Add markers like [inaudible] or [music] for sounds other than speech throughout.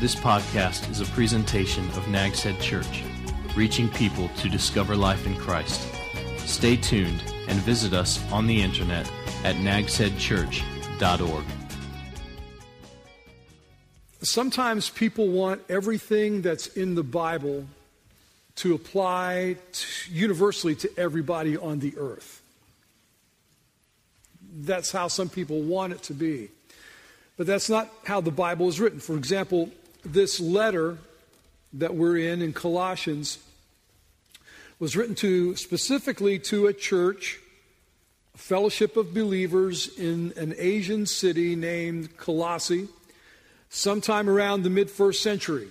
This podcast is a presentation of Nag's Head Church, reaching people to discover life in Christ. Stay tuned and visit us on the internet at nagsheadchurch.org. Sometimes people want everything that's in the Bible to apply to, universally to everybody on the earth. That's how some people want it to be. But that's not how the Bible is written. For example, this letter that we're in in Colossians was written to specifically to a church, a fellowship of believers in an Asian city named Colossae, sometime around the mid first century.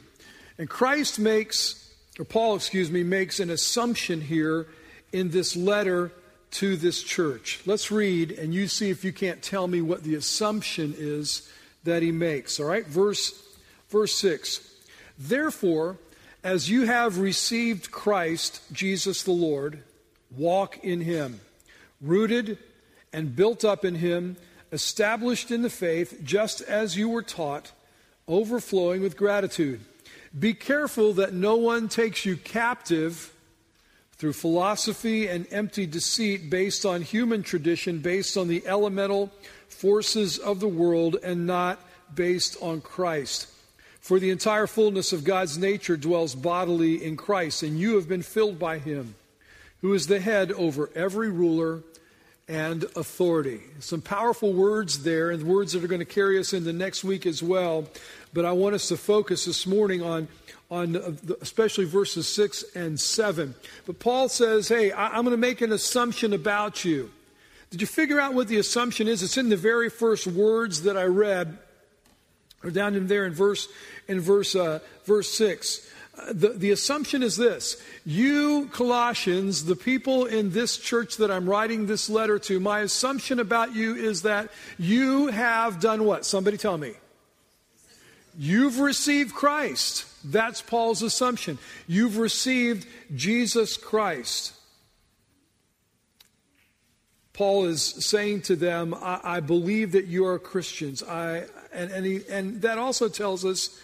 And Christ makes, or Paul, excuse me, makes an assumption here in this letter to this church. Let's read, and you see if you can't tell me what the assumption is that he makes. All right, verse Verse 6 Therefore, as you have received Christ, Jesus the Lord, walk in him, rooted and built up in him, established in the faith, just as you were taught, overflowing with gratitude. Be careful that no one takes you captive through philosophy and empty deceit based on human tradition, based on the elemental forces of the world, and not based on Christ. For the entire fullness of God's nature dwells bodily in Christ, and you have been filled by him, who is the head over every ruler and authority. Some powerful words there, and words that are going to carry us into next week as well. But I want us to focus this morning on, on uh, especially verses 6 and 7. But Paul says, Hey, I'm going to make an assumption about you. Did you figure out what the assumption is? It's in the very first words that I read, or down in there in verse in verse, uh, verse 6. Uh, the, the assumption is this You, Colossians, the people in this church that I'm writing this letter to, my assumption about you is that you have done what? Somebody tell me. You've received Christ. That's Paul's assumption. You've received Jesus Christ. Paul is saying to them, I, I believe that you are Christians. I, and, and, he, and that also tells us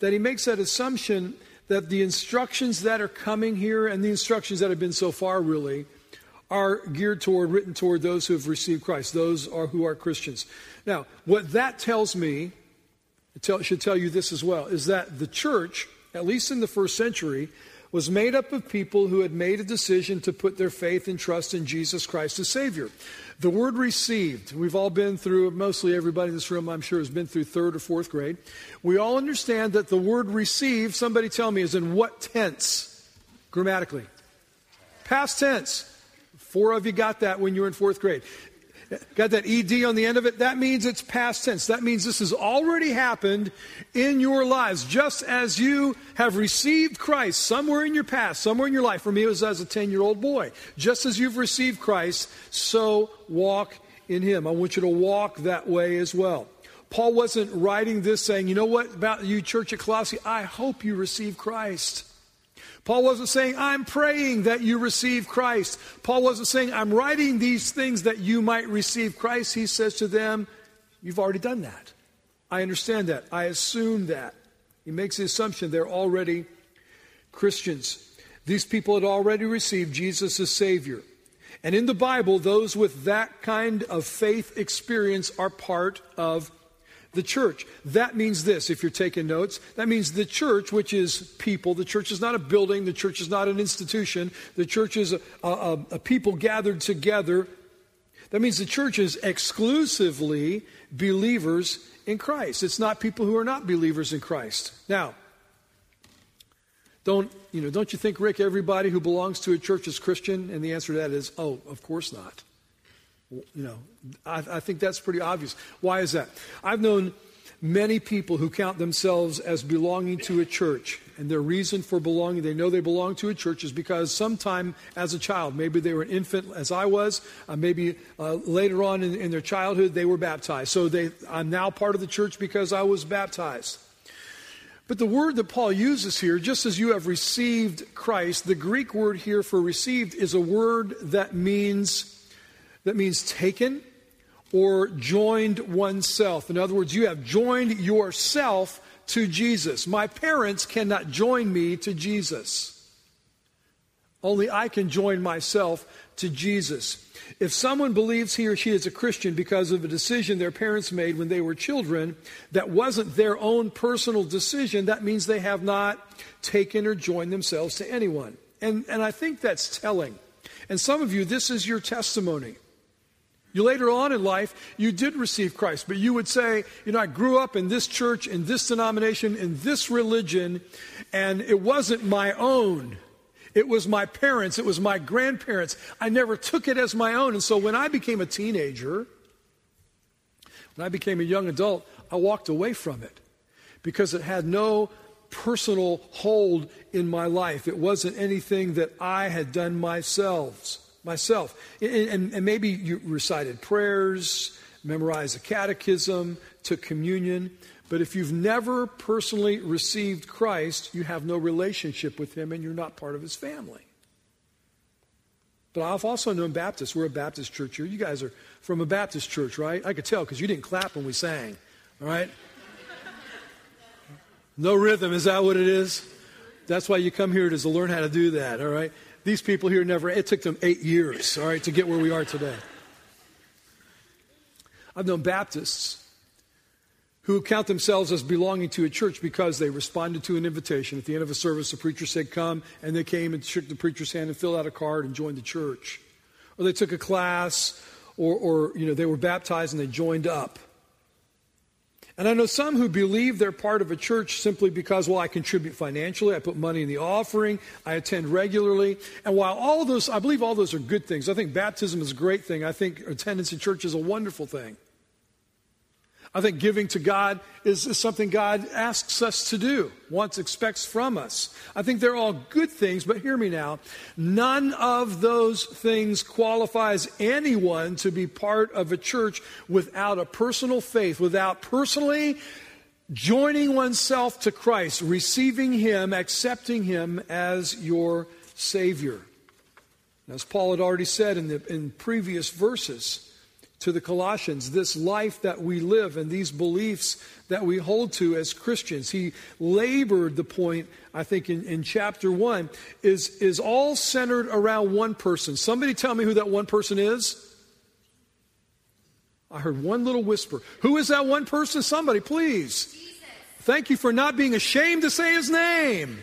that he makes that assumption that the instructions that are coming here and the instructions that have been so far really are geared toward, written toward those who have received Christ, those are who are Christians. Now, what that tells me, it tell, should tell you this as well, is that the church, at least in the first century, was made up of people who had made a decision to put their faith and trust in Jesus Christ as Savior. The word received, we've all been through, mostly everybody in this room, I'm sure, has been through third or fourth grade. We all understand that the word received, somebody tell me, is in what tense grammatically? Past tense. Four of you got that when you were in fourth grade. Got that ED on the end of it? That means it's past tense. That means this has already happened in your lives. Just as you have received Christ somewhere in your past, somewhere in your life. For me, it was as a 10 year old boy. Just as you've received Christ, so walk in Him. I want you to walk that way as well. Paul wasn't writing this saying, you know what about you, church at Colossae? I hope you receive Christ. Paul wasn't saying, I'm praying that you receive Christ. Paul wasn't saying, I'm writing these things that you might receive Christ. He says to them, You've already done that. I understand that. I assume that. He makes the assumption they're already Christians. These people had already received Jesus as Savior. And in the Bible, those with that kind of faith experience are part of the church. That means this, if you're taking notes. That means the church, which is people. The church is not a building. The church is not an institution. The church is a, a, a people gathered together. That means the church is exclusively believers in Christ. It's not people who are not believers in Christ. Now, don't, you know, don't you think, Rick, everybody who belongs to a church is Christian? And the answer to that is, oh, of course not. You know, I, I think that's pretty obvious. Why is that? I've known many people who count themselves as belonging to a church, and their reason for belonging, they know they belong to a church, is because sometime as a child, maybe they were an infant as I was, uh, maybe uh, later on in, in, their childhood, they were baptized. So they, I'm now part of the church because I was baptized. But the word that Paul uses here, just as you have received Christ, the Greek word here for received is a word that means that means taken or joined oneself. In other words, you have joined yourself to Jesus. My parents cannot join me to Jesus. Only I can join myself to Jesus. If someone believes he or she is a Christian because of a decision their parents made when they were children that wasn't their own personal decision, that means they have not taken or joined themselves to anyone. And, and I think that's telling. And some of you, this is your testimony. You later on in life, you did receive Christ, but you would say, you know, I grew up in this church, in this denomination, in this religion, and it wasn't my own. It was my parents, it was my grandparents. I never took it as my own. And so when I became a teenager, when I became a young adult, I walked away from it because it had no personal hold in my life. It wasn't anything that I had done myself myself. And, and, maybe you recited prayers, memorized a catechism, took communion. But if you've never personally received Christ, you have no relationship with Him and you're not part of His family. But I've also known Baptists. We're a Baptist church here. You guys are from a Baptist church, right? I could tell because you didn't clap when we sang, all right? No rhythm, is that what it is? That's why you come here to learn how to do that, all right? These people here never, it took them eight years, all right, to get where we are today. I've known Baptists who count themselves as belonging to a church because they responded to an invitation. At the end of a service, the preacher said, Come, and they came and shook the preacher's hand and filled out a card and joined the church. Or they took a class, or, or you know, they were baptized and they joined up. And I know some who believe they're part of a church simply because, well, I contribute financially, I put money in the offering, I attend regularly. And while all those, I believe all those are good things. I think baptism is a great thing. I think attendance in church is a wonderful thing. I think giving to God is, is, something God asks us to do, wants, expects from us. I think they're all good things, but hear me now. None of those things qualifies anyone to be part of a church without a personal faith, without personally joining oneself to Christ, receiving Him, accepting Him as your Savior. As Paul had already said in the in previous verses, to the Colossians, this life that we live and these beliefs that we hold to as Christians. He labored the point, I think, in, in chapter one, is, is all centered around one person. Somebody tell me who that one person is. I heard one little whisper. Who is that one person? Somebody, please. Jesus. Thank you for not being ashamed to say his name.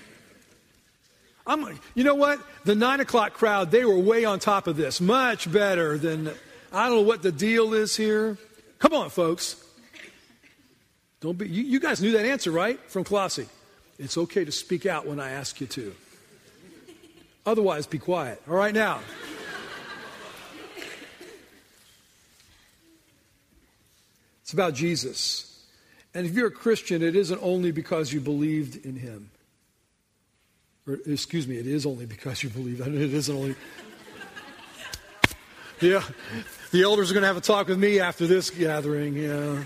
I'm, you know what? The nine o'clock crowd, they were way on top of this. Much better than I don't know what the deal is here. Come on, folks. Don't be, you, you guys knew that answer, right? From Colossae. It's okay to speak out when I ask you to. Otherwise, be quiet. All right, now. It's about Jesus. And if you're a Christian, it isn't only because you believed in him. Or, excuse me, it is only because you believe. It isn't only. Yeah, the elders are going to have a talk with me after this gathering. Yeah.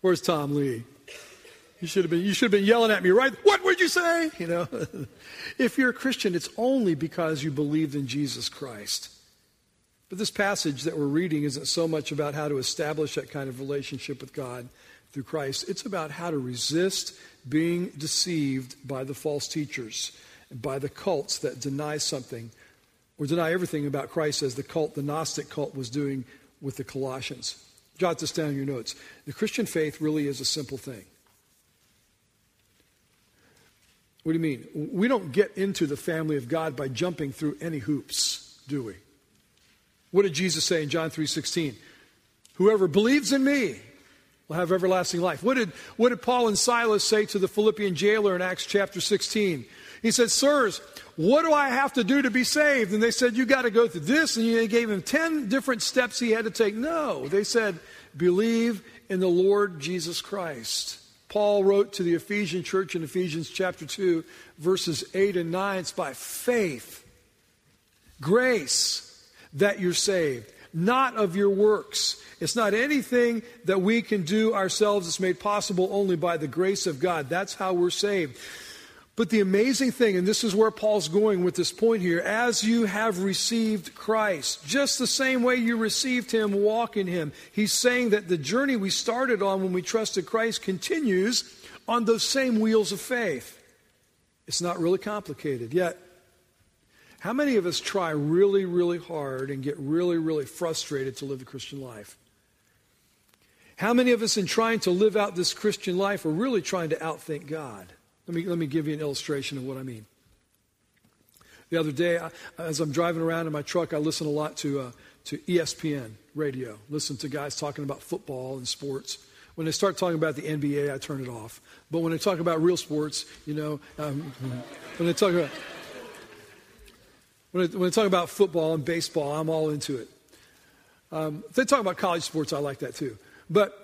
Where's Tom Lee? You should have been, you should have been yelling at me, right? What would you say? [laughs] You know, if you're a Christian, it's only because you believed in Jesus Christ. But this passage that we're reading isn't so much about how to establish that kind of relationship with God through Christ. It's about how to resist being deceived by the false teachers, by the cults that deny something or deny everything about Christ as the cult, the Gnostic cult, was doing with the Colossians. Jot this down in your notes. The Christian faith really is a simple thing. What do you mean? We don't get into the family of God by jumping through any hoops, do we? What did Jesus say in John 3:16? Whoever believes in me will have everlasting life. What did, what did Paul and Silas say to the Philippian jailer in Acts chapter 16? He said, Sirs, what do I have to do to be saved? And they said, You got to go through this. And they gave him 10 different steps he had to take. No, they said, Believe in the Lord Jesus Christ. Paul wrote to the Ephesian church in Ephesians chapter 2, verses 8 and 9. It's by faith, grace, that you're saved, not of your works. It's not anything that we can do ourselves. It's made possible only by the grace of God. That's how we're saved. But the amazing thing, and this is where Paul's going with this point here, as you have received Christ, just the same way you received him, walk in him. He's saying that the journey we started on when we trusted Christ continues on those same wheels of faith. It's not really complicated. Yet, how many of us try really, really hard and get really, really frustrated to live the Christian life? How many of us, in trying to live out this Christian life, are really trying to outthink God? Let me, let me give you an illustration of what I mean. The other day, I, as I'm driving around in my truck, I listen a lot to, uh, to ESPN radio. Listen to guys talking about football and sports. When they start talking about the NBA, I turn it off. But when they talk about real sports, you know, um, [laughs] when they talk about when they, when they talk about football and baseball, I'm all into it. Um, they talk about college sports, I like that too. But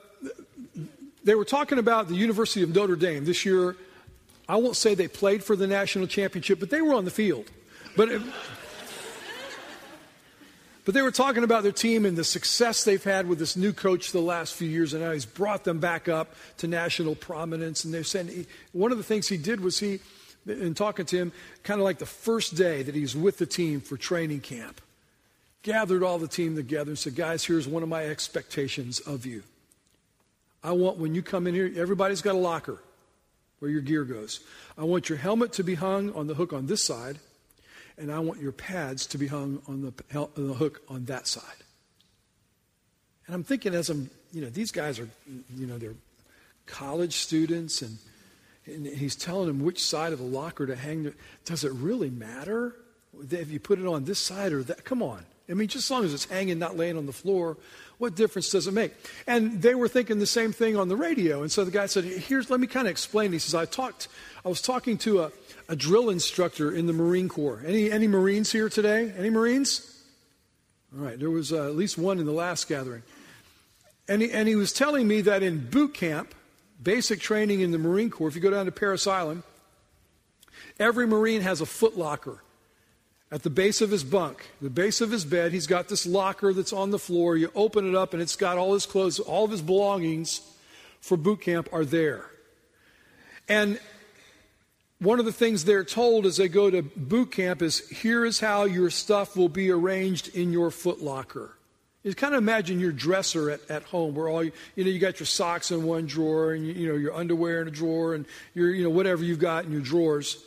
they were talking about the University of Notre Dame this year I won't say they played for the national championship, but they were on the field. But, it, but they were talking about their team and the success they've had with this new coach the last few years, and how he's brought them back up to national prominence. And they're saying he, one of the things he did was he, in talking to him, kind of like the first day that he's with the team for training camp, gathered all the team together and said, Guys, here's one of my expectations of you. I want when you come in here, everybody's got a locker where your gear goes. I want your helmet to be hung on the hook on this side, and I want your pads to be hung on the, on the hook on that side. And I'm thinking as I'm, you know, these guys are, you know, they're college students, and, and he's telling them which side of the locker to hang. Their, does it really matter if you put it on this side or that? Come on. I mean, just as long as it's hanging, not laying on the floor, what difference does it make? And they were thinking the same thing on the radio. And so the guy said, Here's, let me kind of explain. He says, I talked, I was talking to a, a drill instructor in the Marine Corps. Any, any Marines here today? Any Marines? All right, there was uh, at least one in the last gathering. And he, and he was telling me that in boot camp, basic training in the Marine Corps, if you go down to Parris Island, every Marine has a foot locker at the base of his bunk, the base of his bed, he's got this locker that's on the floor. You open it up and it's got all his clothes, all of his belongings for boot camp are there. And one of the things they're told as they go to boot camp is here is how your stuff will be arranged in your foot locker. You kind of imagine your dresser at, at home where all you, you know, you got your socks in one drawer and you, you know, your underwear in a drawer and your, you know, whatever you've got in your drawers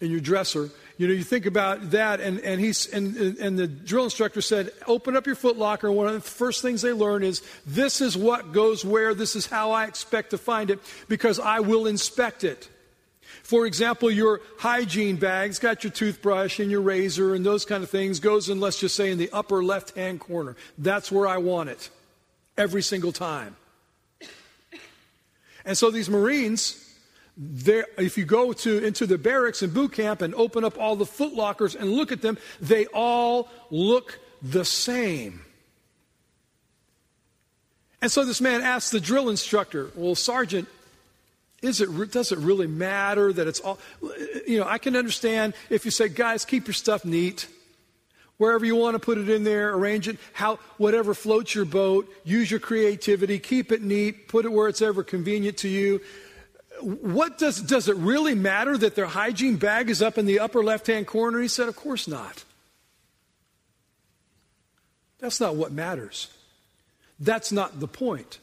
in your dresser. You know, you think about that, and, and, he's, and, and the drill instructor said, open up your footlocker, and one of the first things they learn is this is what goes where, this is how I expect to find it, because I will inspect it. For example, your hygiene bag's got your toothbrush and your razor and those kind of things, goes in, let's just say, in the upper left hand corner. That's where I want it every single time. And so these Marines, there, if you go to, into the barracks and boot camp and open up all the footlockers and look at them, they all look the same. And so this man asks the drill instructor, Well, Sergeant, is it, does it really matter that it's all, you know, I can understand if you say, guys, keep your stuff neat. Wherever you want to put it in there, arrange it, how, whatever floats your boat, use your creativity, keep it neat, put it where it's ever convenient to you what does, does it really matter that their hygiene bag is up in the upper left hand corner? He said, Of course not. That's not what matters. That's not the point.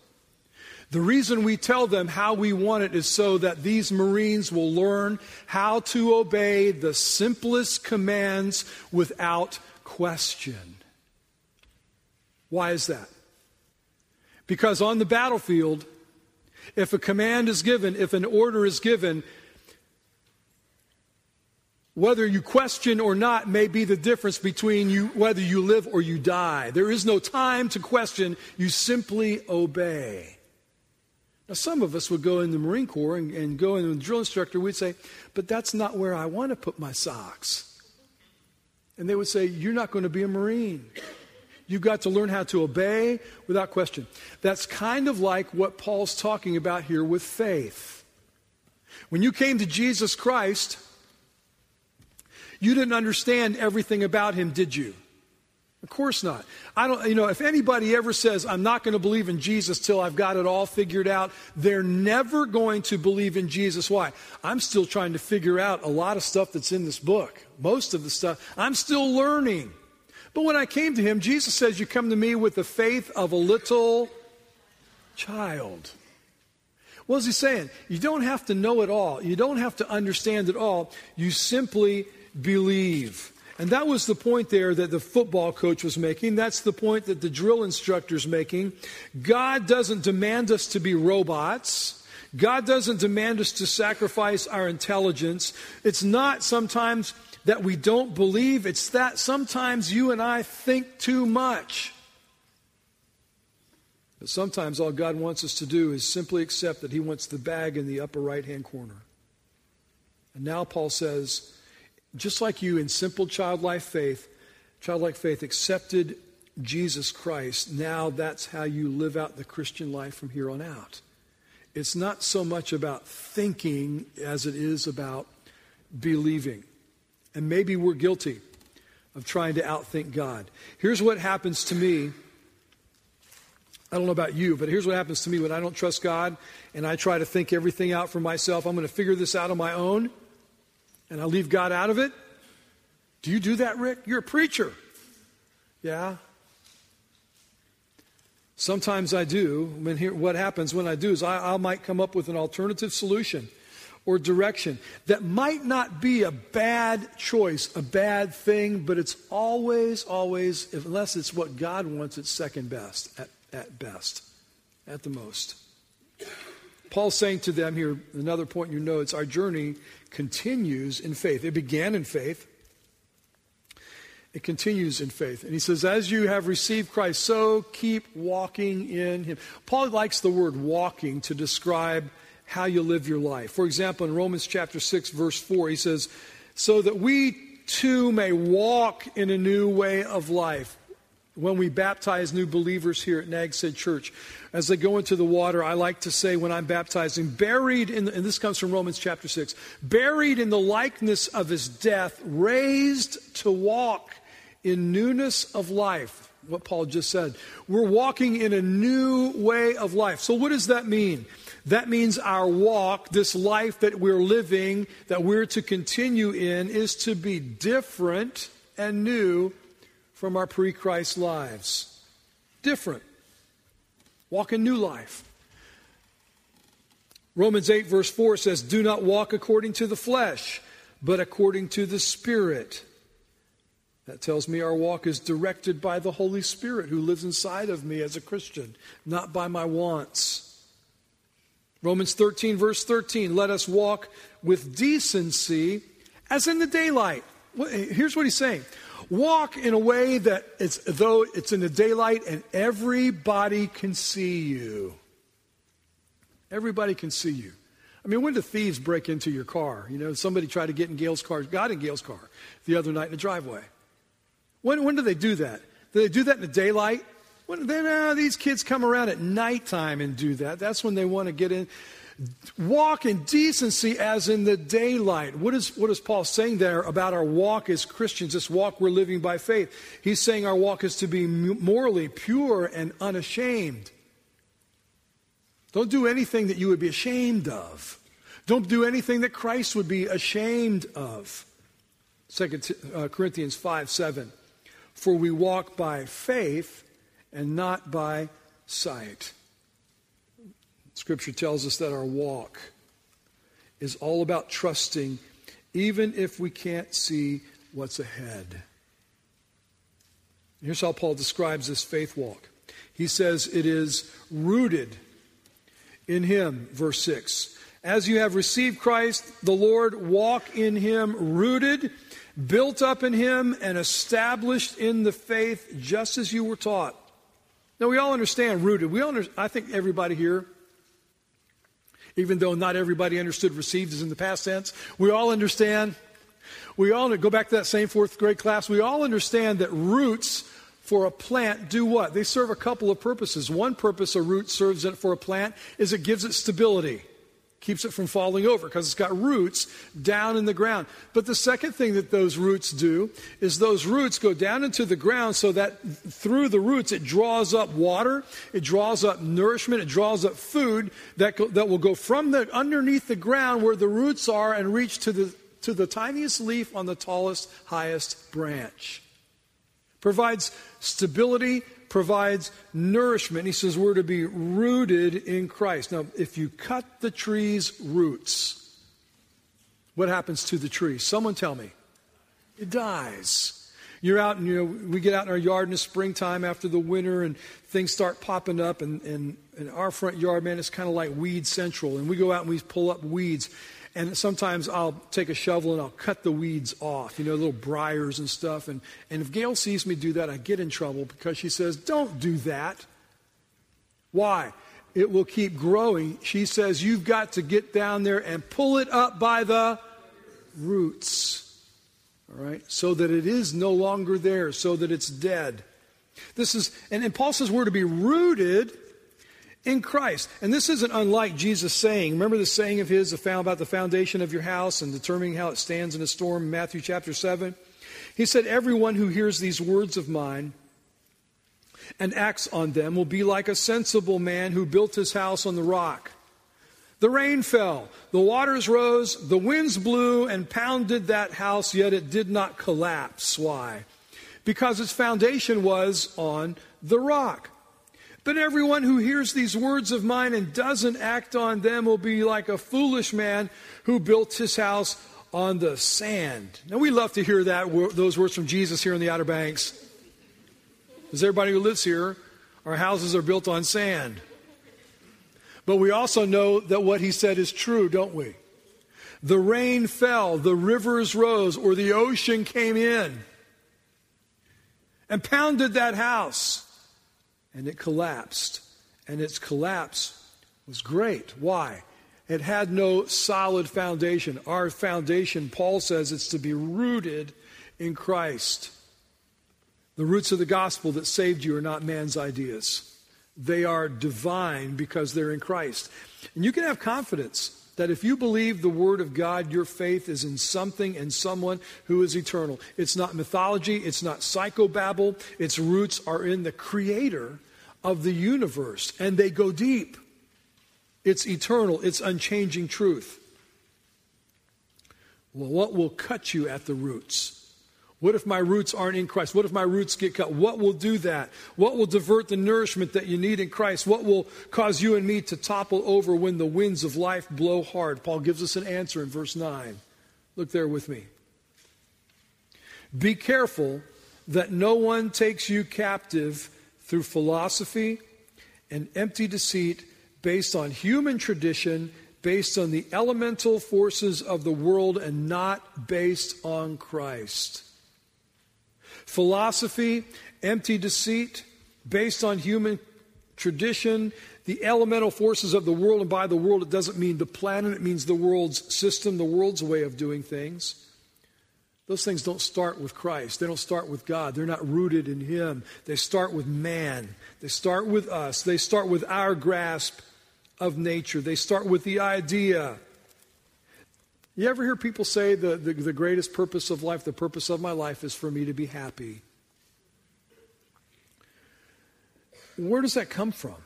The reason we tell them how we want it is so that these Marines will learn how to obey the simplest commands without question. Why is that? Because on the battlefield, if a command is given, if an order is given, whether you question or not may be the difference between you, whether you live or you die. There is no time to question, you simply obey. Now, some of us would go in the Marine Corps and, and go in the drill instructor, we'd say, but that's not where I want to put my socks. And they would say, You're not going to be a Marine. You've got to learn how to obey without question. That's kind of like what Paul's talking about here with faith. When you came to Jesus Christ, you didn't understand everything about him, did you? Of course not. I don't, you know, if anybody ever says, I'm not going to believe in Jesus till I've got it all figured out, they're never going to believe in Jesus. Why? I'm still trying to figure out a lot of stuff that's in this book. Most of the stuff, I'm still learning. But when I came to him, Jesus says, You come to me with the faith of a little child. What is he saying? You don't have to know it all, you don't have to understand it all. You simply believe. And that was the point there that the football coach was making. That's the point that the drill instructor's making. God doesn't demand us to be robots. God doesn't demand us to sacrifice our intelligence. It's not sometimes that we don't believe, it's that sometimes you and I think too much. But sometimes all God wants us to do is simply accept that He wants the bag in the upper right hand corner. And now Paul says, just like you in simple childlike faith, childlike faith accepted Jesus Christ, now that's how you live out the Christian life from here on out. It's not so much about thinking as it is about believing. And maybe we're guilty of trying to outthink God. Here's what happens to me. I don't know about you, but here's what happens to me when I don't trust God and I try to think everything out for myself. I'm going to figure this out on my own and I leave God out of it? Do you do that, Rick? You're a preacher. Yeah. Sometimes I do. When here, what happens when I do is I, I might come up with an alternative solution or direction that might not be a bad choice, a bad thing, but it's always, always, unless it's what God wants, it's second best, at, at best, at the most. Paul's saying to them here, another point you know, it's our journey continues in faith. It began in faith. It continues in faith. And he says, As you have received Christ, so keep walking in him. Paul likes the word walking to describe how you live your life. For example, in Romans chapter 6, verse 4, he says, So that we too may walk in a new way of life when we baptize new believers here at Nags Head Church, as they go into the water, I like to say when I'm baptizing, buried in, the, and this comes from Romans chapter 6, buried in the likeness of his death, raised to walk in newness of life. What Paul just said. We're walking in a new way of life. So, what does that mean? That means our walk, this life that we're living, that we're to continue in, is to be different and new from our pre Christ lives. Different. Walk a new life. Romans 8, verse 4 says, Do not walk according to the flesh, but according to the Spirit. That tells me our walk is directed by the Holy Spirit who lives inside of me as a Christian, not by my wants. Romans 13, verse 13, let us walk with decency as in the daylight. Here's what he's saying Walk in a way that it's though it's in the daylight and everybody can see you. Everybody can see you. I mean, when do thieves break into your car? You know, somebody tried to get in Gail's car, got in Gail's car the other night in the driveway. When, when do they do that? Do they do that in the daylight? When, then uh, these kids come around at nighttime and do that. That's when they want to get in. Walk in decency as in the daylight. What is, what is Paul saying there about our walk as Christians, this walk we're living by faith? He's saying our walk is to be morally pure and unashamed. Don't do anything that you would be ashamed of. Don't do anything that Christ would be ashamed of. 2 uh, Corinthians 5 7. For we walk by faith and not by sight. Scripture tells us that our walk is all about trusting, even if we can't see what's ahead. Here's how Paul describes this faith walk. He says it is rooted in Him, verse 6. As you have received Christ, the Lord, walk in Him, rooted, built up in Him, and established in the faith, just as you were taught. Now, we all understand rooted. We all under, I think everybody here even though not everybody understood received as in the past tense. We all understand. We all go back to that same fourth grade class. We all understand that roots for a plant do what? They serve a couple of purposes. One purpose a root serves for a plant is it gives it stability. Keeps it from falling over because it's got roots down in the ground. But the second thing that those roots do is those roots go down into the ground so that through the roots it draws up water, it draws up nourishment, it draws up food that, go, that will go from the underneath the ground where the roots are and reach to the to the tiniest leaf on the tallest, highest branch. Provides stability, provides nourishment. He says we're to be rooted in Christ. Now, if you cut the tree's roots, what happens to the tree? Someone tell me. It dies. You're out and you know, we get out in our yard in the springtime after the winter and things start popping up and, and, our front yard, man, it's kind of like weed central. And we go out and we pull up weeds. And sometimes I'll take a shovel and I'll cut the weeds off, you know, little briars and stuff. And, and if Gail sees me do that, I get in trouble because she says, Don't do that. Why? It will keep growing. She says, You've got to get down there and pull it up by the roots. All right? So that it is no longer there, so that it's dead. This is, and, and Paul says we're to be rooted in Christ. And this isn't unlike Jesus saying, remember the saying of his about the foundation of your house and determining how it stands in a storm, Matthew chapter 7? He said, Everyone who hears these words of mine and acts on them will be like a sensible man who built his house on the rock. The rain fell, the waters rose, the winds blew and pounded that house, yet it did not collapse. Why? Because its foundation was on the rock. But everyone who hears these words of mine and doesn't act on them will be like a foolish man who built his house on the sand. Now, we love to hear that, those words from Jesus here in the Outer Banks. Because everybody who lives here, our houses are built on sand. But we also know that what he said is true, don't we? The rain fell, the rivers rose, or the ocean came in and pounded that house and it collapsed. And its collapse was great. Why? It had no solid foundation. Our foundation, Paul says, it's to be rooted in Christ. The roots of the gospel that saved you are not man's ideas. They are divine because they're in Christ. And you can have confidence that if you believe the Word of God, your faith is in something and someone who is eternal. It's not mythology, it's not psychobabble, its roots are in the Creator of the universe, and they go deep. It's eternal, it's unchanging truth. Well, what will cut you at the roots? What if my roots aren't in Christ? What if my roots get cut? What will do that? What will divert the nourishment that you need in Christ? What will cause you and me to topple over when the winds of life blow hard? Paul gives us an answer in verse 9. Look there with me. Be careful that no one takes you captive through philosophy and empty deceit based on human tradition, based on the elemental forces of the world, and not based on Christ. Philosophy, empty deceit, based on human tradition, the elemental forces of the world, and by the world it doesn't mean the planet, it means the world's system, the world's way of doing things. Those things don't start with Christ. They don't start with God. They're not rooted in Him. They start with man. They start with us. They start with our grasp of nature. They start with the idea. You ever hear people say the, the, the greatest purpose of life, the purpose of my life is for me to be happy? Where does that come from?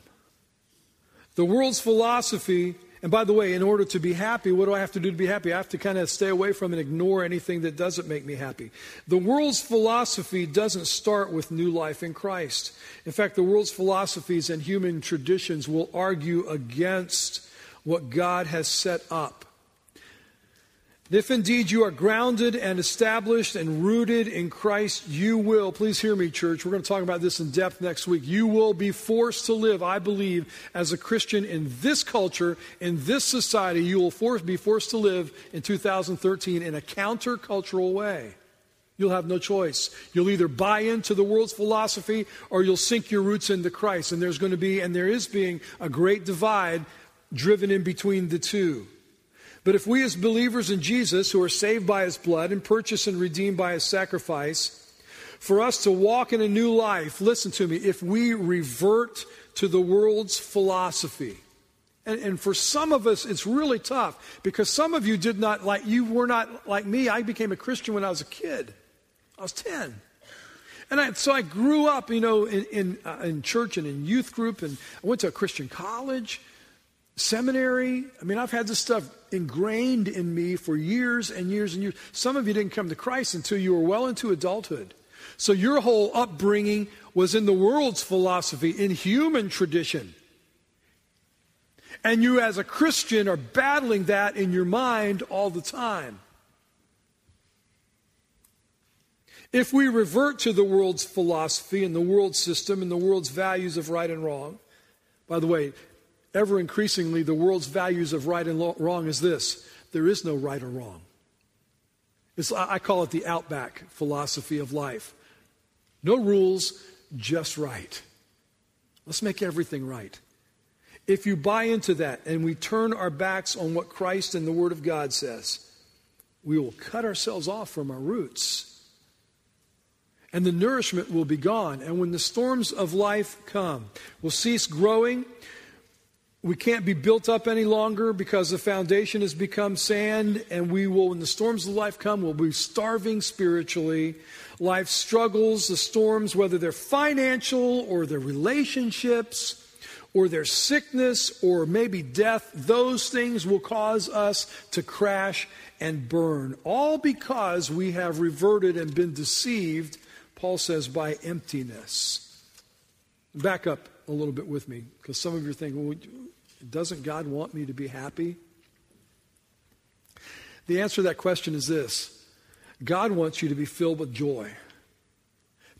The world's philosophy and by the way, in order to be happy, what do I have to do to be happy? I have to kind of stay away from and ignore anything that doesn't make me happy. The world's philosophy doesn't start with new life in Christ. In fact, the world's philosophies and human traditions will argue against what God has set up. If indeed you are grounded and established and rooted in Christ, you will, please hear me, church. We're going to talk about this in depth next week. You will be forced to live, I believe, as a Christian in this culture, in this society. You will force, be forced to live in 2013 in a countercultural way. You'll have no choice. You'll either buy into the world's philosophy or you'll sink your roots into Christ. And there's going to be, and there is being, a great divide driven in between the two. But if we, as believers in Jesus, who are saved by his blood and purchased and redeemed by his sacrifice, for us to walk in a new life, listen to me, if we revert to the world's philosophy, And, and, for some of us, it's really tough because some of you did not like, you were not like me. I became a Christian when I was a kid. I was 10. And I, so I grew up, you know, in, in, uh, in church and in youth group, and I went to a Christian college, seminary. I mean, I've had this stuff ingrained in me for years and years and years. Some of you didn't come to Christ until you were well into adulthood. So your whole upbringing was in the world's philosophy, in human tradition. And you, as a Christian, are battling that in your mind all the time. If we revert to the world's philosophy and the world's system and the world's values of right and wrong, by the way, ever increasingly, the world's values of right and wrong is this there is no right or wrong. It's, I call it the outback philosophy of life. No rules, just right. Let's make everything right. If you buy into that and we turn our backs on what Christ and the Word of God says, we will cut ourselves off from our roots. And the nourishment will be gone. And when the storms of life come, we'll cease growing. We can't be built up any longer because the foundation has become sand, and we will, when the storms of life come, we'll be starving spiritually. Life struggles, the storms, whether they're financial or their relationships or their sickness or maybe death, those things will cause us to crash and burn. All because we have reverted and been deceived, Paul says, by emptiness. Back up a little bit with me because some of you are thinking, well, doesn't God want me to be happy? The answer to that question is this God wants you to be filled with joy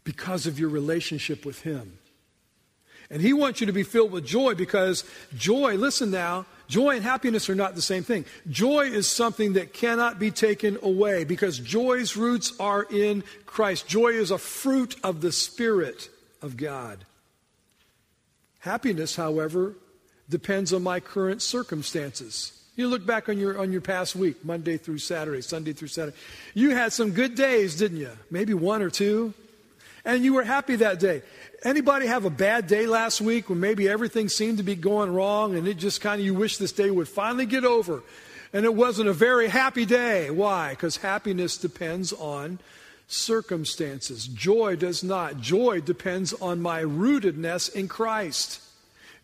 because of your relationship with Him. And He wants you to be filled with joy because joy, listen now, joy and happiness are not the same thing. Joy is something that cannot be taken away because joy's roots are in Christ. Joy is a fruit of the Spirit of God. Happiness, however, depends on my current circumstances. You look back on your on your past week, Monday through Saturday, Sunday through Saturday. You had some good days, didn't you? Maybe one or two. And you were happy that day. Anybody have a bad day last week when maybe everything seemed to be going wrong and it just kind of you wish this day would finally get over? And it wasn't a very happy day. Why? Because happiness depends on circumstances. Joy does not. Joy depends on my rootedness in Christ,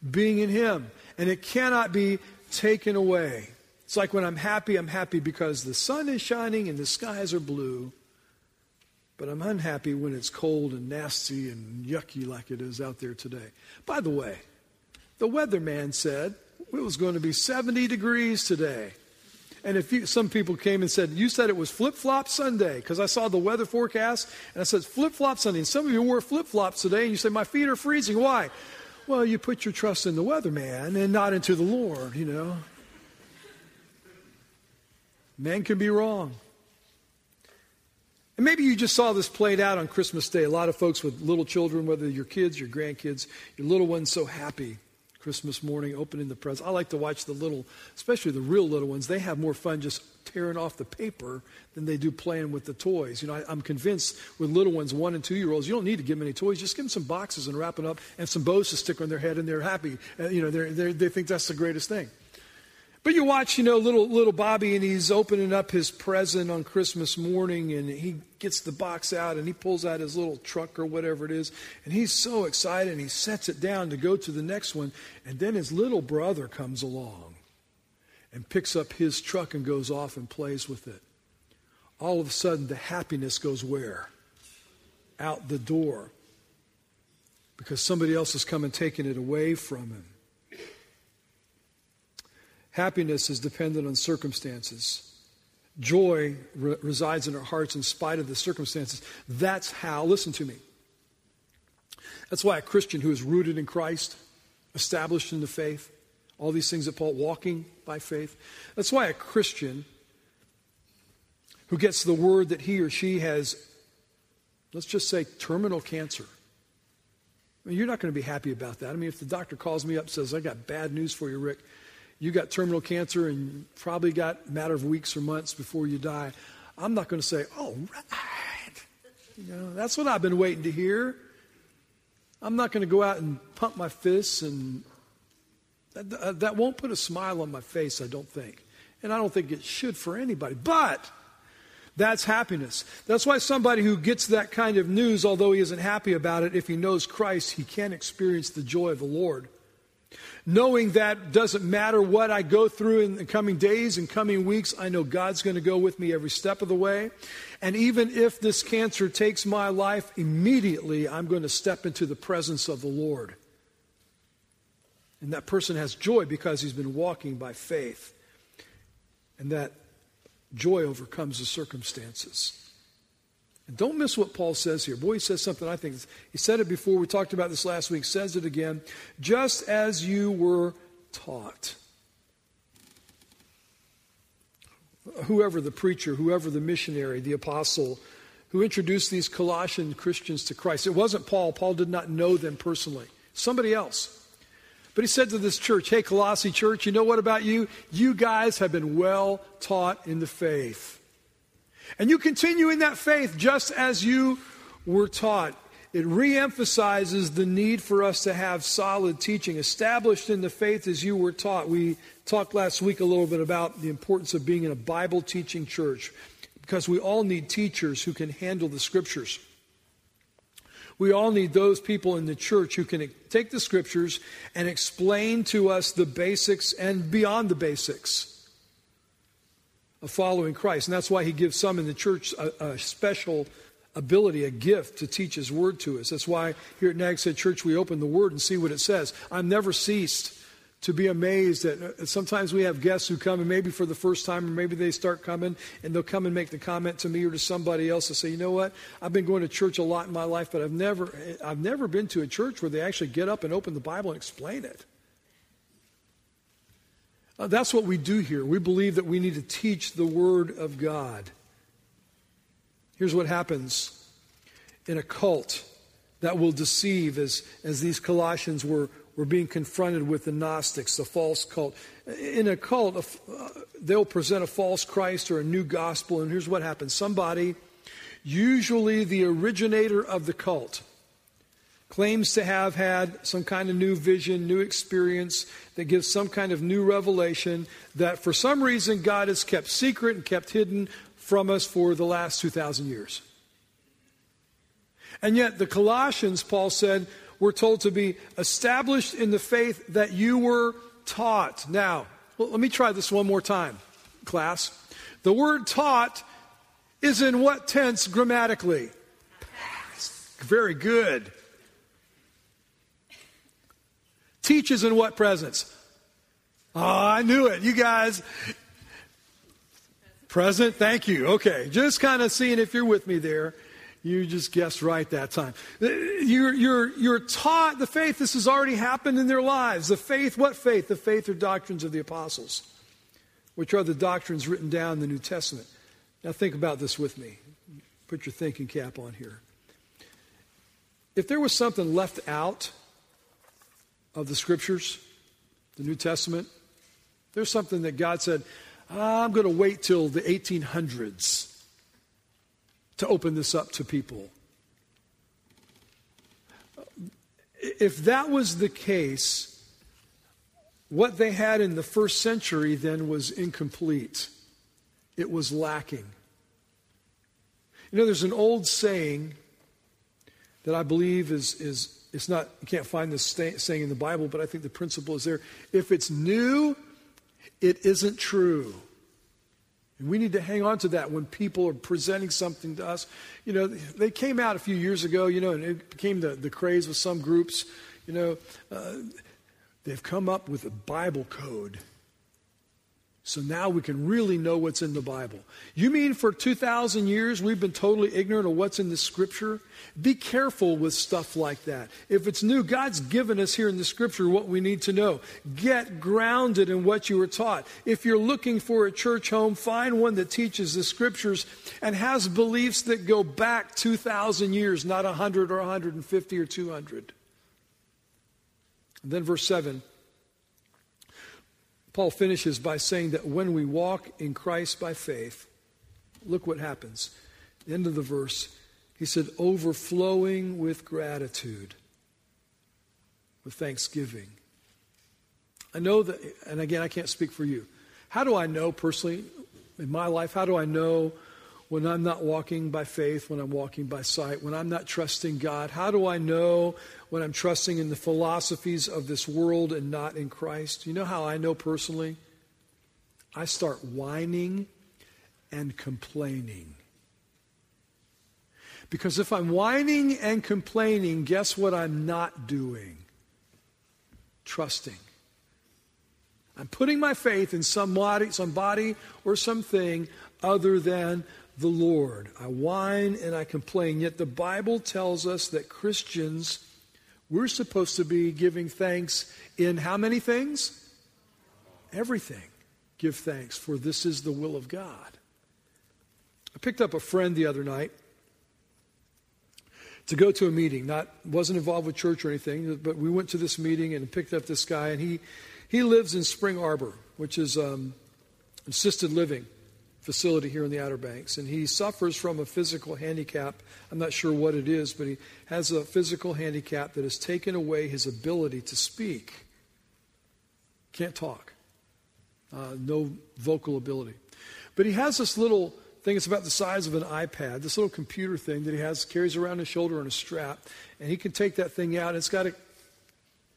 being in Him. And it cannot be taken away. It's like when I'm happy, I'm happy because the sun is shining and the skies are blue. But I'm unhappy when it's cold and nasty and yucky like it is out there today. By the way, the weatherman said it was going to be 70 degrees today. And if you, some people came and said, You said it was flip flop Sunday, because I saw the weather forecast and I said flip flop Sunday. And some of you wore flip flops today and you say, My feet are freezing. Why? Well, you put your trust in the weatherman and not into the Lord, you know. Men can be wrong. And maybe you just saw this played out on Christmas Day. A lot of folks with little children, whether your kids, your grandkids, your little ones, so happy Christmas morning opening the presents. I like to watch the little, especially the real little ones. They have more fun just tearing off the paper than they do playing with the toys. You know, I, am convinced with little ones, one and two year olds, you don't need to give them any toys. Just give them some boxes and wrap it up and some bows to stick on their head, and they're happy. Uh, you know, they're, they're, they think that's the greatest thing. But you watch, you know, little little Bobby, and he's opening up his present on Christmas morning, and he gets the box out, and he pulls out his little truck or whatever it is, and he's so excited, and he sets it down to go to the next one, and then his little brother comes along and picks up his truck and goes off and plays with it. All of a sudden, the happiness goes where? Out the door. Because somebody else has come and taken it away from him. Happiness is dependent on circumstances. Joy re- resides in our hearts in spite of the circumstances. That's how, listen to me. That's why a Christian who is rooted in Christ, established in the faith, all these things that Paul, walking by faith. That's why a Christian who gets the word that he or she has, let's just say, terminal cancer. I mean, you're not going to be happy about that. I mean, if the doctor calls me up and says, I got bad news for you, Rick, you got terminal cancer and probably got a matter of weeks or months before you die, I'm not going to say, all right. You know, that's what I've been waiting to hear. I'm not going to go out and pump my fists and That, uh, that won't put a smile on my face, I don't think. And I don't think it should for anybody. But that's happiness. That's why somebody who gets that kind of news, although he isn't happy about it, if he knows Christ, he can experience the joy of the Lord. Knowing that doesn't matter what I go through in the coming days and coming weeks, I know God's going to go with me every step of the way. And even if this cancer takes my life, immediately I'm going to step into the presence of the Lord. And that person has joy because he's been walking by faith. And that joy overcomes the circumstances. Don't miss what Paul says here. Boy, he says something I think. He said it before. We talked about this last week. Says it again. Just as you were taught. Whoever the preacher, whoever the missionary, the apostle who introduced these Colossian Christians to Christ, it wasn't Paul. Paul did not know them personally. Somebody else. But he said to this church, Hey, Colossae church, you know what about you? You guys have been well taught in the faith. And you continue in that faith just as you were taught. It reemphasizes the need for us to have solid teaching, established in the faith as you were taught. We talked last week a little bit about the importance of being in a Bible teaching church because we all need teachers who can handle the scriptures. We all need those people in the church who can take the scriptures and explain to us the basics and beyond the basics of following Christ. And that's why he gives some in the church a, a special ability, a gift to teach his word to us. That's why here at Head Church we open the word and see what it says. I've never ceased to be amazed that sometimes we have guests who come and maybe for the first time or maybe they start coming and they'll come and make the comment to me or to somebody else and say you know what i've been going to church a lot in my life but i've never i've never been to a church where they actually get up and open the bible and explain it uh, that's what we do here. We believe that we need to teach the word of god. Here's what happens in a cult that will deceive as, as these colossians were we're being confronted with the Gnostics, the false cult. In a cult, uh, they'll present a false Christ or a new gospel, and here's what happens. Somebody, usually the originator of the cult, claims to have had some kind of new vision, new experience that gives some kind of new revelation that for some reason God has kept secret and kept hidden from us for the last 2,000 years. And yet, the Colossians, Paul said, we're told to be established in the faith that you were taught. Now, well, let me try this one more time, class. The word taught is in what tense grammatically? Past. Very good. Teaches in what presence? Oh, I knew it. You guys. Present, thank you. Okay, just kind of seeing if you're with me there. You just guessed right that time. You're, you're, you're taught the faith. This has already happened in their lives. The faith, what faith? The faith or doctrines of the apostles, which are the doctrines written down in the New Testament. Now think about this with me. Put your thinking cap on here. If there was something left out of the scriptures, the New Testament, there's something that God said, I'm going to wait till the 1800s to open this up to people. If that was the case, what they had in the first century then was incomplete. It was lacking. You know, there's an old saying that I believe is, is it's not, you can't find this saying in the Bible, but I think the principle is there. If it's new, it isn't true. And we need to hang on to that when people are presenting something to us. You know, they came out a few years ago, you know, and it became the, the craze with some groups. You know, uh, they've come up with a Bible code so now we can really know what's in the Bible. You mean for 2,000 years we've been totally ignorant of what's in the Scripture? Be careful with stuff like that. If it's new, God's given us here in the Scripture what we need to know. Get grounded in what you were taught. If you're looking for a church home, find one that teaches the Scriptures and has beliefs that go back 2,000 years, not 100 or 150 or 200. And then verse 7 Paul finishes by saying that when we walk in Christ by faith, look what happens. End of the verse. He said, overflowing with gratitude, with thanksgiving. I know that, and again, I can't speak for you. How do I know personally in my life? How do I know when I'm not walking by faith, when I'm walking by sight, when I'm not trusting God? How do I know when I'm trusting in the philosophies of this world and not in Christ? You know how I know personally? I start whining and complaining. Because if I'm whining and complaining, guess what I'm not doing? Trusting. I'm putting my faith in somebody, somebody or something other than the Lord. I whine and I complain. Yet the Bible tells us that Christians, we're supposed to be giving thanks in how many things? Everything. Give thanks, for this is the will of God. I picked up a friend the other night to go to a meeting. Not wasn't involved with church or anything, but we went to this meeting and picked up this guy, and he he lives in Spring Arbor, which is um, assisted living facility here in the Outer Banks, and he suffers from a physical handicap. I'm not sure what it is, but he has a physical handicap that has taken away his ability to speak. Can't talk, uh, no vocal ability. But he has this little thing it's about the size of an iPad, this little computer thing that he has, carries around his shoulder on a strap. And he can take that thing out. and It's got a,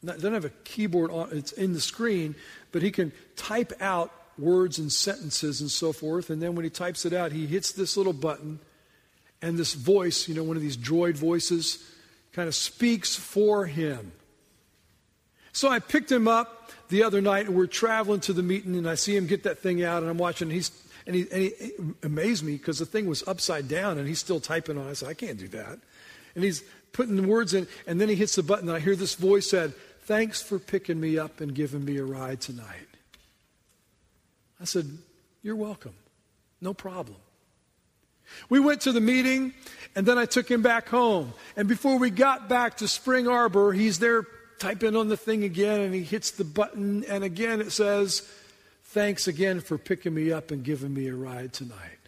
not, doesn't have a keyboard on, it's in the screen, but he can type out words and sentences and so forth. And then when he types it out, he hits this little button, and this voice, you know, one of these droid voices, kind of speaks for him. So I picked him up the other night, and we're traveling to the meeting, and I see him get that thing out, and I'm watching. And he's and he, and he amazed me because the thing was upside down and he's still typing on it. I said, I can't do that. And he's putting the words in, and then he hits the button, and I hear this voice said, Thanks for picking me up and giving me a ride tonight. I said, You're welcome. No problem. We went to the meeting, and then I took him back home. And before we got back to Spring Arbor, he's there typing on the thing again, and he hits the button, and again it says, Thanks again for picking me up and giving me a ride tonight.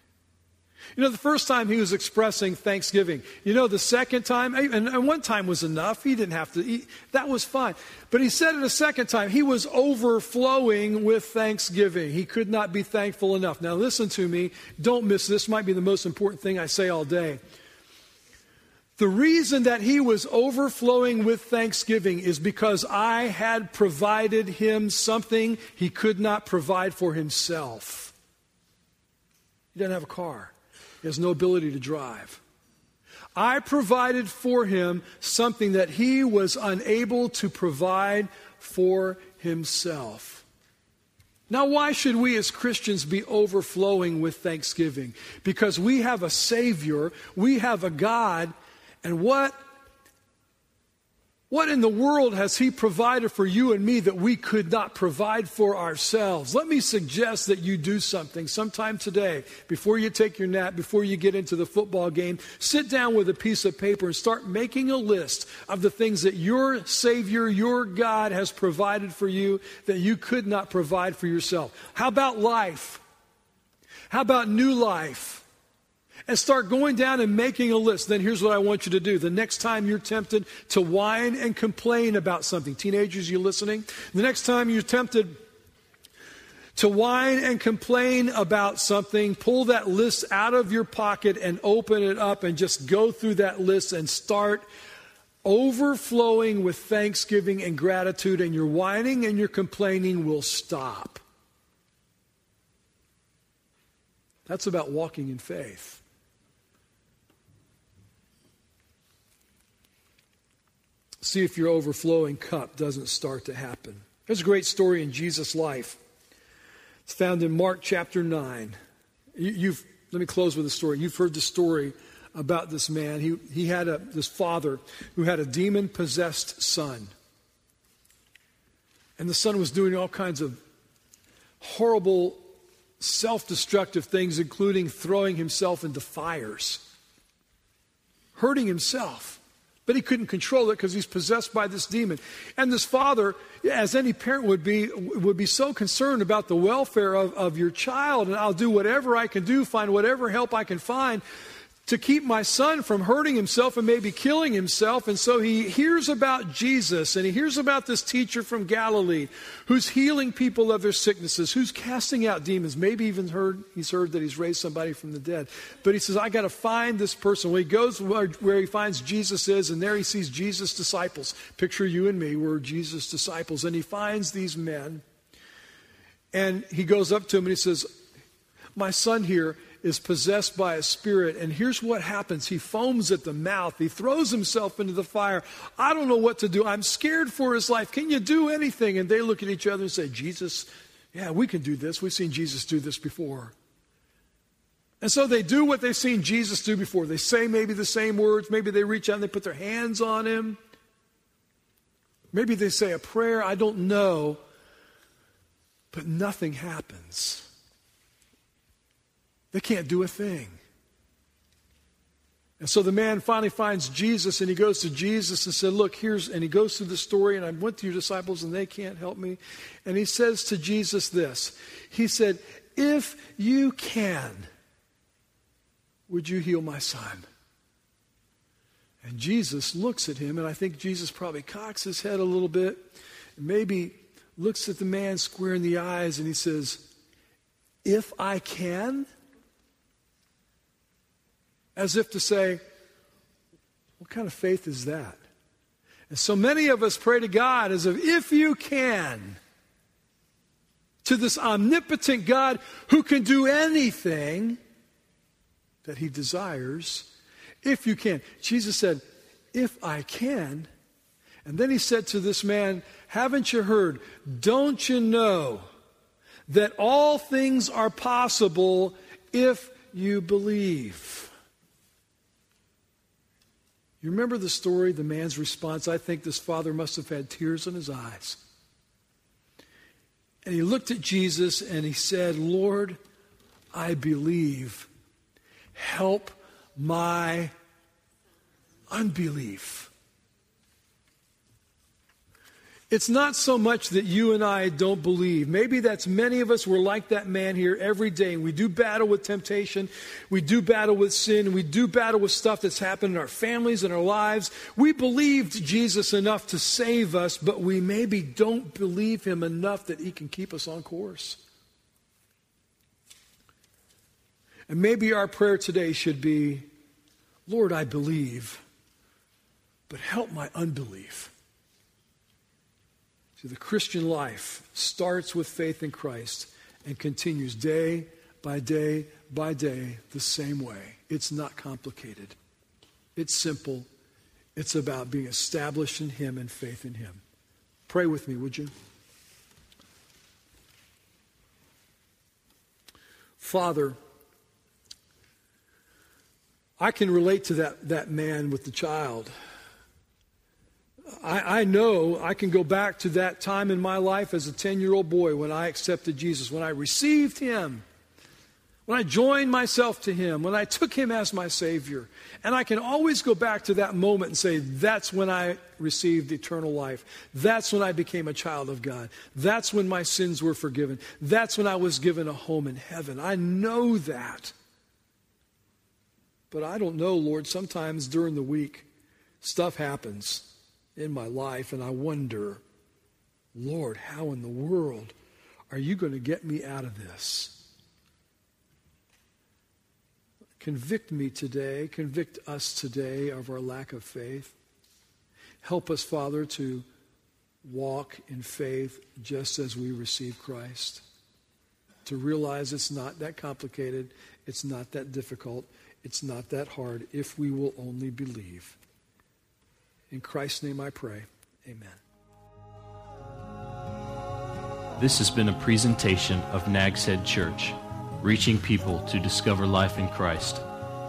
You know, the first time he was expressing thanksgiving. You know, the second time, eh, and one time was enough. He didn't have to, he, that was fine. But he said it a second time. He was overflowing with thanksgiving. He could not be thankful enough. Now, listen to me. Don't miss this. Might be the most important thing I say all day. The reason that he was overflowing with thanksgiving is because I had provided him something he could not provide for himself. He doesn't have a car, he has no ability to drive. I provided for him something that he was unable to provide for himself. Now, why should we as Christians be overflowing with thanksgiving? Because we have a Savior, we have a God and what, what in the world has He provided for you and me that we could not provide for ourselves? Let me suggest that you do something sometime today, before you take your nap, before you get into the football game. Sit down with a piece of paper and start making a list of the things that your Savior, your God, has provided for you that you could not provide for yourself. How about life? How about new life? And start going down and making a list. Then here's what I want you to do. The next time you're tempted to whine and complain about something, teenagers, you listening? The next time you're tempted to whine and complain about something, pull that list out of your pocket and open it up and just go through that list and start overflowing with thanksgiving and gratitude, and your whining and your complaining will stop. That's about walking in faith. See if your overflowing cup doesn't start to happen. There's a great story in Jesus' life. It's found in Mark chapter 9. You, have let me close with a story. You've heard the story about this man. He, he had a, this father who had a demon possessed son. And the son was doing all kinds of horrible, self destructive things, including throwing himself into fires, hurting himself. But he couldn't control it because he's possessed by this demon. And this father, as any parent would be, would be so concerned about the welfare of, of your child, and I'll do whatever I can do, find whatever help I can find to keep my son from hurting himself and maybe killing himself. And so he hears about Jesus and he hears about this teacher from Galilee who's healing people of their sicknesses, who's casting out demons. Maybe even heard he's heard that he's raised somebody from the dead. But he says, I got to find this person. Well, he goes where, where he finds Jesus is, and there he sees Jesus' disciples. Picture you and me, we're Jesus' disciples. And he finds these men. And he goes up to him and he says, My son here is possessed by a spirit. And here's what happens he foams at the mouth, he throws himself into the fire. I don't know what to do. I'm scared for his life. Can you do anything? And they look at each other and say, Jesus, yeah, we can do this. We've seen Jesus do this before. And so they do what they've seen Jesus do before. They say maybe the same words. Maybe they reach out and they put their hands on him. Maybe they say a prayer. I don't know. But nothing happens. They can't do a thing. And so the man finally finds Jesus and he goes to Jesus and said, Look, here's, and he goes through the story, and I went to your disciples and they can't help me. And he says to Jesus this He said, If you can, would you heal my son? And Jesus looks at him, and I think Jesus probably cocks his head a little bit, and maybe looks at the man square in the eyes, and he says, If I can, as if to say, What kind of faith is that? And so many of us pray to God as if, if you can, to this omnipotent God who can do anything that he desires, if you can. Jesus said, If I can. And then he said to this man, Haven't you heard? Don't you know that all things are possible if you believe? You remember the story, the man's response? I think this father must have had tears in his eyes. And he looked at Jesus and he said, Lord, I believe. Help my unbelief. It's not so much that you and I don't believe. Maybe that's many of us. We're like that man here every day. We do battle with temptation. We do battle with sin. We do battle with stuff that's happened in our families and our lives. We believed Jesus enough to save us, but we maybe don't believe him enough that he can keep us on course. And maybe our prayer today should be Lord, I believe, but help my unbelief. The Christian life starts with faith in Christ and continues day by day by day the same way. It's not complicated, it's simple. It's about being established in Him and faith in Him. Pray with me, would you? Father, I can relate to that, that man with the child. I, I know I can go back to that time in my life as a 10 year old boy when I accepted Jesus, when I received Him, when I joined myself to Him, when I took Him as my Savior. And I can always go back to that moment and say, that's when I received eternal life. That's when I became a child of God. That's when my sins were forgiven. That's when I was given a home in heaven. I know that. But I don't know, Lord, sometimes during the week, stuff happens in my life, and I wonder, Lord, how in the world are you going to get me out of this? Convict me today, convict us today of our lack of faith. Help us, Father, to walk in faith just as we receive Christ. To realize it's not that complicated, it's not that difficult, it's not that hard if we will only believe. In Christ's name I pray. Amen. This has been a presentation of Nag's Head Church, reaching people to discover life in Christ.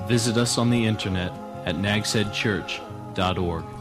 Visit us on the internet at nagsheadchurch.org.